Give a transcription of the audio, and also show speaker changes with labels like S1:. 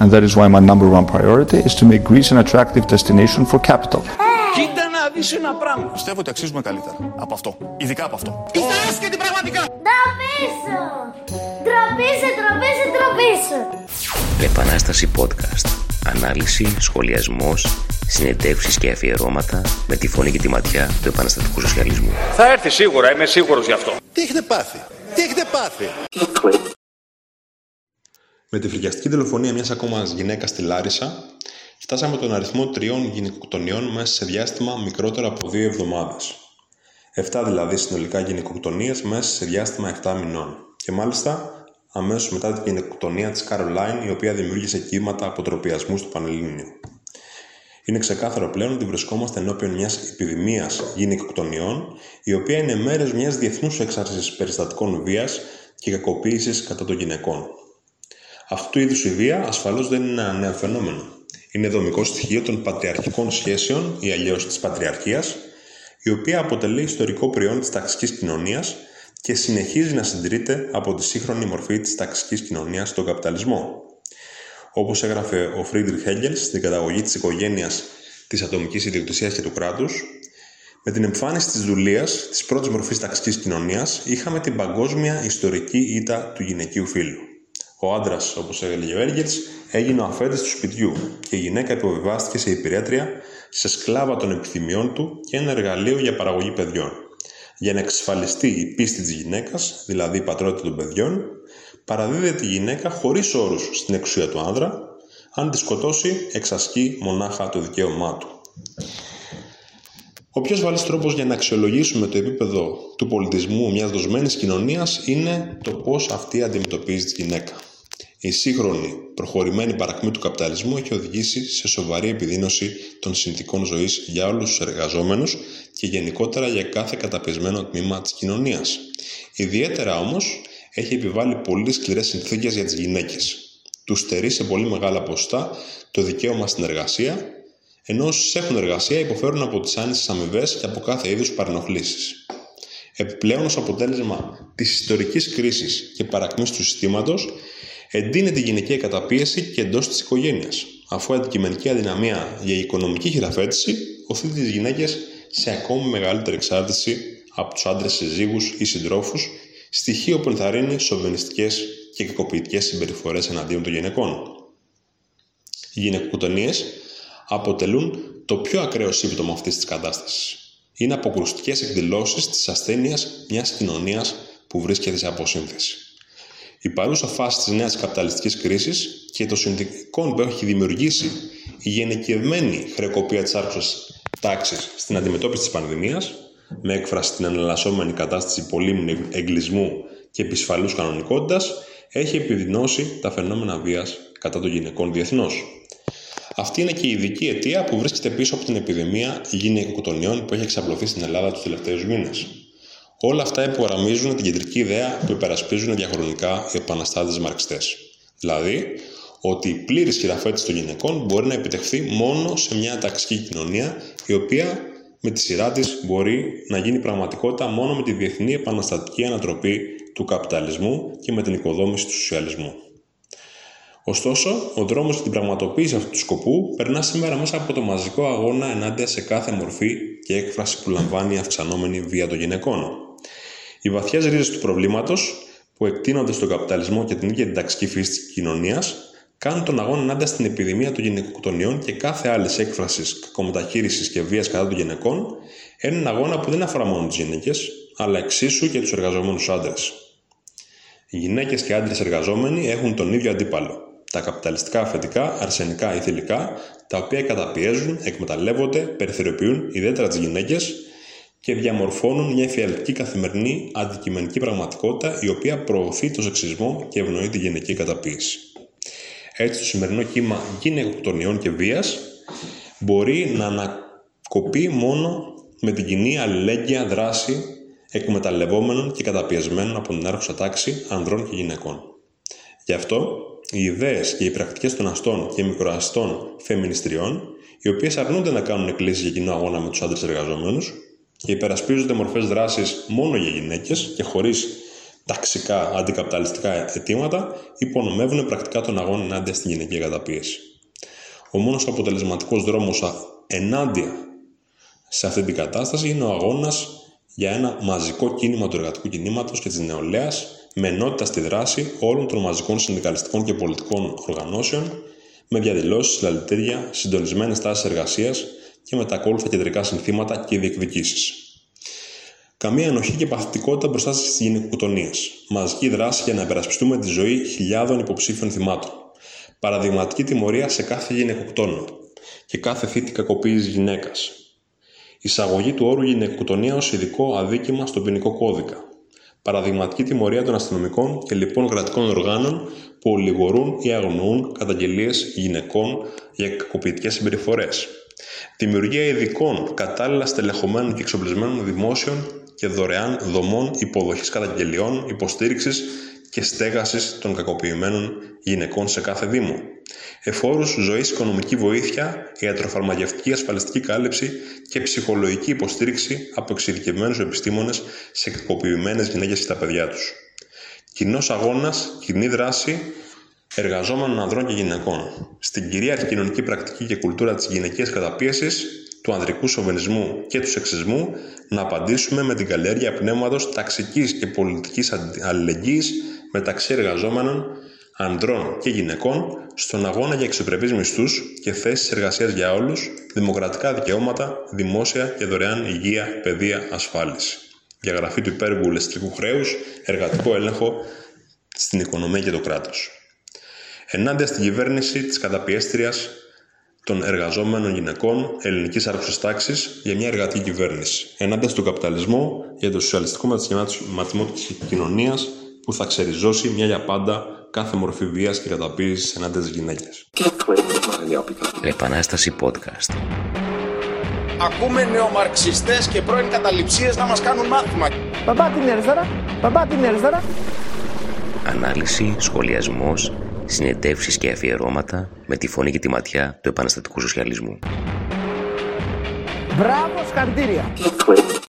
S1: And that is why my number one priority is to make Greece an attractive destination for capital.
S2: Κοίτα να δεις ένα πράγμα.
S3: Πιστεύω ότι αξίζουμε καλύτερα από αυτό. Ειδικά από αυτό.
S2: Ήθελες και την πραγματικά.
S4: Τραπέζο! Τραπέζο, τραπέζο, τραπέζο!
S5: Επανάσταση podcast. Ανάλυση, σχολιασμός, συνεντεύξεις και αφιερώματα με τη φωνή και τη ματιά του επαναστατικού σοσιαλισμού.
S6: Θα έρθει σίγουρα, είμαι σίγουρος γι' αυτό.
S2: Τι έχετε πάθει; Τι έχετε πάθει;
S7: Με τη φρικιαστική δολοφονία μιας ακόμα γυναίκας στη Λάρισα, φτάσαμε τον αριθμό τριών γυναικοκτονιών μέσα σε διάστημα μικρότερο από δύο εβδομάδες. Εφτά δηλαδή συνολικά γυναικοκτονίες μέσα σε διάστημα 7 μηνών. Και μάλιστα αμέσως μετά την γυναικοκτονία της Καρολάιν, η οποία δημιούργησε κύματα αποτροπιασμού στο Πανελλήνιο. Είναι ξεκάθαρο πλέον ότι βρισκόμαστε ενώπιον μιας επιδημίας γυναικοκτονιών, η οποία είναι μέρος μιας διεθνούς έξαρση περιστατικών βίας και κακοποίησης κατά των γυναικών. Αυτού του είδους η βία ασφαλώς δεν είναι ένα νέο φαινόμενο. Είναι δομικό στοιχείο των πατριαρχικών σχέσεων ή αλλιώς της πατριαρχίας, η οποία αποτελεί ιστορικό προϊόν της ταξικής κοινωνίας και συνεχίζει να συντηρείται από τη σύγχρονη μορφή της ταξικής κοινωνίας στον καπιταλισμό. Όπως έγραφε ο Φρίντριχ Χέγγελ στην καταγωγή της οικογένειας της ατομικής ιδιοκτησίας και του κράτους, με την εμφάνιση της δουλείας της πρώτης μορφής ταξικής κοινωνίας, είχαμε την παγκόσμια ιστορική ήττα του γυναικείου φύλου. Ο άντρας, όπως έλεγε ο Έργελ, έγινε ο αφέντης του σπιτιού και η γυναίκα υποβιβάστηκε σε υπηρέτρια, σε σκλάβα των επιθυμιών του και ένα εργαλείο για παραγωγή παιδιών. Για να εξασφαλιστεί η πίστη της γυναίκας, δηλαδή η πατρότητα των παιδιών, παραδίδεται η γυναίκα χωρίς όρους στην εξουσία του άνδρα, αν τη σκοτώσει, εξασκεί μονάχα το δικαίωμά του. Ο πιο ασφαλής τρόπος για να αξιολογήσουμε το επίπεδο του πολιτισμού μιας δοσμένης κοινωνίας είναι το πώς αυτή αντιμετωπίζει τη γυναίκα. Η σύγχρονη, προχωρημένη παρακμή του καπιταλισμού έχει οδηγήσει σε σοβαρή επιδείνωση των συνθήκων ζωής για όλους τους εργαζόμενους και γενικότερα για κάθε καταπιεσμένο τμήμα της κοινωνίας. Ιδιαίτερα όμως έχει επιβάλει πολύ σκληρές συνθήκες για τις γυναίκες. Τους στερεί σε πολύ μεγάλα ποσοστά το δικαίωμα στην εργασία, ενώ όσοι έχουν εργασία υποφέρουν από τις άνισε αμοιβές και από κάθε είδους παρενοχλήσεις. Επιπλέον, ως αποτέλεσμα της ιστορικής κρίσης και παρακμής του συστήματος, εντείνεται η γυναικεία καταπίεση και εντός της οικογένειας, αφού η αντικειμενική αδυναμία για οικονομική χειραφέτηση οθεί τις γυναίκες σε ακόμη μεγαλύτερη εξάρτηση από τους άντρες συζύγους ή συντρόφους, στοιχείο που ενθαρρύνει σοβενιστικέ και κακοποιητικές συμπεριφορές εναντίον των γυναικών. Οι γυναικοκτονίε αποτελούν το πιο ακραίο σύμπτωμα αυτής της κατάστασης. Είναι αποκρουστικές εκδηλώσεις της ασθένειας μιας κοινωνίας που βρίσκεται σε αποσύνθεση. Η παρούσα φάση της νέας καπιταλιστικής κρίσης και των συνθηκών που έχει δημιουργήσει η γενικευμένη χρεοκοπία της άρχουσα τάξης στην αντιμετώπιση της πανδημίας, με έκφραση την εναλλασσόμενη κατάσταση πολύμνου εγκλισμού και επισφαλούς κανονικότητας, έχει επιδεινώσει τα φαινόμενα βίας κατά των γυναικών διεθνώς. Αυτή είναι και η ειδική αιτία που βρίσκεται πίσω από την επιδημία γυναικοκτονιών που έχει εξαπλωθεί στην Ελλάδα τους τελευταίους μήνες. Όλα αυτά υπογραμμίζουν την κεντρική ιδέα που υπερασπίζουν διαχρονικά οι επαναστάτες μαρξιστές. Δηλαδή, ότι η πλήρη χειραφέτηση των γυναικών μπορεί να επιτευχθεί μόνο σε μια ταξική κοινωνία η οποία με τη σειρά της μπορεί να γίνει πραγματικότητα μόνο με τη διεθνή επαναστατική ανατροπή του καπιταλισμού και με την οικοδόμηση του σοσιαλισμού. Ωστόσο, ο δρόμος για την πραγματοποίηση αυτού του σκοπού περνά σήμερα μέσα από το μαζικό αγώνα ενάντια σε κάθε μορφή και έκφραση που λαμβάνει η αυξανόμενη βία των γυναικών. Οι βαθιές ρίζες του προβλήματος, που εκτείνονται στον καπιταλισμό και την ίδια την ταξική φύση της κοινωνίας, κάνουν τον αγώνα ενάντια στην επιδημία των γυναικοκτονιών και κάθε άλλης έκφρασης κακομεταχείρισης και βίας κατά των γυναικών, έναν αγώνα που δεν αφορά μόνο τις γυναίκες, αλλά εξίσου και τους εργαζόμενου άντρες. Οι γυναίκες και άντρες εργαζόμενοι έχουν τον ίδιο αντίπαλο. Τα καπιταλιστικά αφεντικά, αρσενικά ή θηλυκά, τα οποία καταπιέζουν, εκμεταλλεύονται, περιθωριοποιούν ιδιαίτερα τις γυναίκες και διαμορφώνουν μια εφιαλτική καθημερινή αντικειμενική πραγματικότητα η οποία προωθεί το σεξισμό και ευνοεί τη γυναική καταποίηση. Έτσι, το σημερινό κύμα γυναικοκτονιών και βίας μπορεί να ανακοπεί μόνο με την κοινή αλληλέγγυα δράση εκμεταλλευόμενων και καταπιεσμένων από την άρχουσα τάξη ανδρών και γυναικών. Γι' αυτό, οι ιδέες και οι πρακτικές των αστών και μικροαστών φεμινιστριών, οι οποίες αρνούνται να κάνουν εκκλήσεις για κοινό αγώνα με τους άντρες εργαζόμενους και υπερασπίζονται μορφές δράσης μόνο για γυναίκες και χωρίς ταξικά αντικαπιταλιστικά αιτήματα υπονομεύουν πρακτικά τον αγώνα ενάντια στην γυναικεία καταπίεση. Ο μόνος αποτελεσματικός δρόμος ενάντια σε αυτή την κατάσταση είναι ο αγώνας για ένα μαζικό κίνημα του εργατικού κινήματος και της νεολαίας με ενότητα στη δράση όλων των μαζικών συνδικαλιστικών και πολιτικών οργανώσεων με διαδηλώσεις, συλλαλητήρια, συντονισμένες τάσεις εργασίας και με τα ακόλουθα κεντρικά συνθήματα και διεκδικήσεις. Καμία ενοχή και παθητικότητα μπροστά στις γυναικοκτονίε. Μαζική δράση για να υπερασπιστούμε τη ζωή χιλιάδων υποψήφιων θυμάτων. Παραδειγματική τιμωρία σε κάθε γυναικοκτόνο και κάθε θήτη κακοποίησης γυναίκας. Εισαγωγή του όρου γυναικοκτονία ως ειδικό αδίκημα στον ποινικό κώδικα. Παραδειγματική τιμωρία των αστυνομικών και λοιπόν κρατικών οργάνων που ολιγορούν ή αγνοούν καταγγελίες γυναικών για κακοποιητικές συμπεριφορές. Δημιουργία ειδικών, κατάλληλα στελεχωμένων και εξοπλισμένων δημόσιων και δωρεάν δομών υποδοχής καταγγελιών, υποστήριξης και στέγασης των κακοποιημένων γυναικών σε κάθε Δήμο. Εφόρους ζωής, οικονομική βοήθεια, ιατροφαρμακευτική ασφαλιστική κάλυψη και ψυχολογική υποστήριξη από εξειδικευμένους επιστήμονες σε κακοποιημένες γυναίκες και τα παιδιά τους. Κοινός αγώνας, κοινή δράση εργαζόμενων ανδρών και γυναικών. Στην κυρίαρχη κοινωνική πρακτική και κουλτούρα της γυναικείας καταπίεσης, του ανδρικού σοβενισμού και του σεξισμού, να απαντήσουμε με την καλλιέργεια πνεύματος ταξικής και πολιτικής αλληλεγγύης μεταξύ εργαζόμενων ανδρών και γυναικών στον αγώνα για εξωπρεπεί μισθούς και θέσεις εργασίας για όλους, δημοκρατικά δικαιώματα, δημόσια και δωρεάν υγεία, παιδεία, ασφάλιση. Διαγραφή του υπέργου λεστρικού χρέους, εργατικό έλεγχο στην οικονομία και το κράτος. Ενάντια στην κυβέρνηση της καταπιέστριας των εργαζόμενων γυναικών ελληνικής άρχουσα τάξης για μια εργατική κυβέρνηση. Ενάντια στον καπιταλισμό για το σοσιαλιστικό ματισμό της κοινωνίας που θα ξεριζώσει μια για πάντα κάθε μορφή βίας και καταπίεσης ενάντια στις γυναίκες.
S5: Επανάσταση podcast.
S2: Ακούμε νεομαρξιστές και πρώην καταληψίες να μας κάνουν μάθημα.
S8: Μπαμπά την αριστερά, μπαμπά την αριστερά.
S5: Ανάλυση, σχολιασμός, συνεντεύξεις και αφιερώματα με τη φωνή και τη ματιά του επαναστατικού σοσιαλισμού.
S8: Μπράβο, σκαντήρια.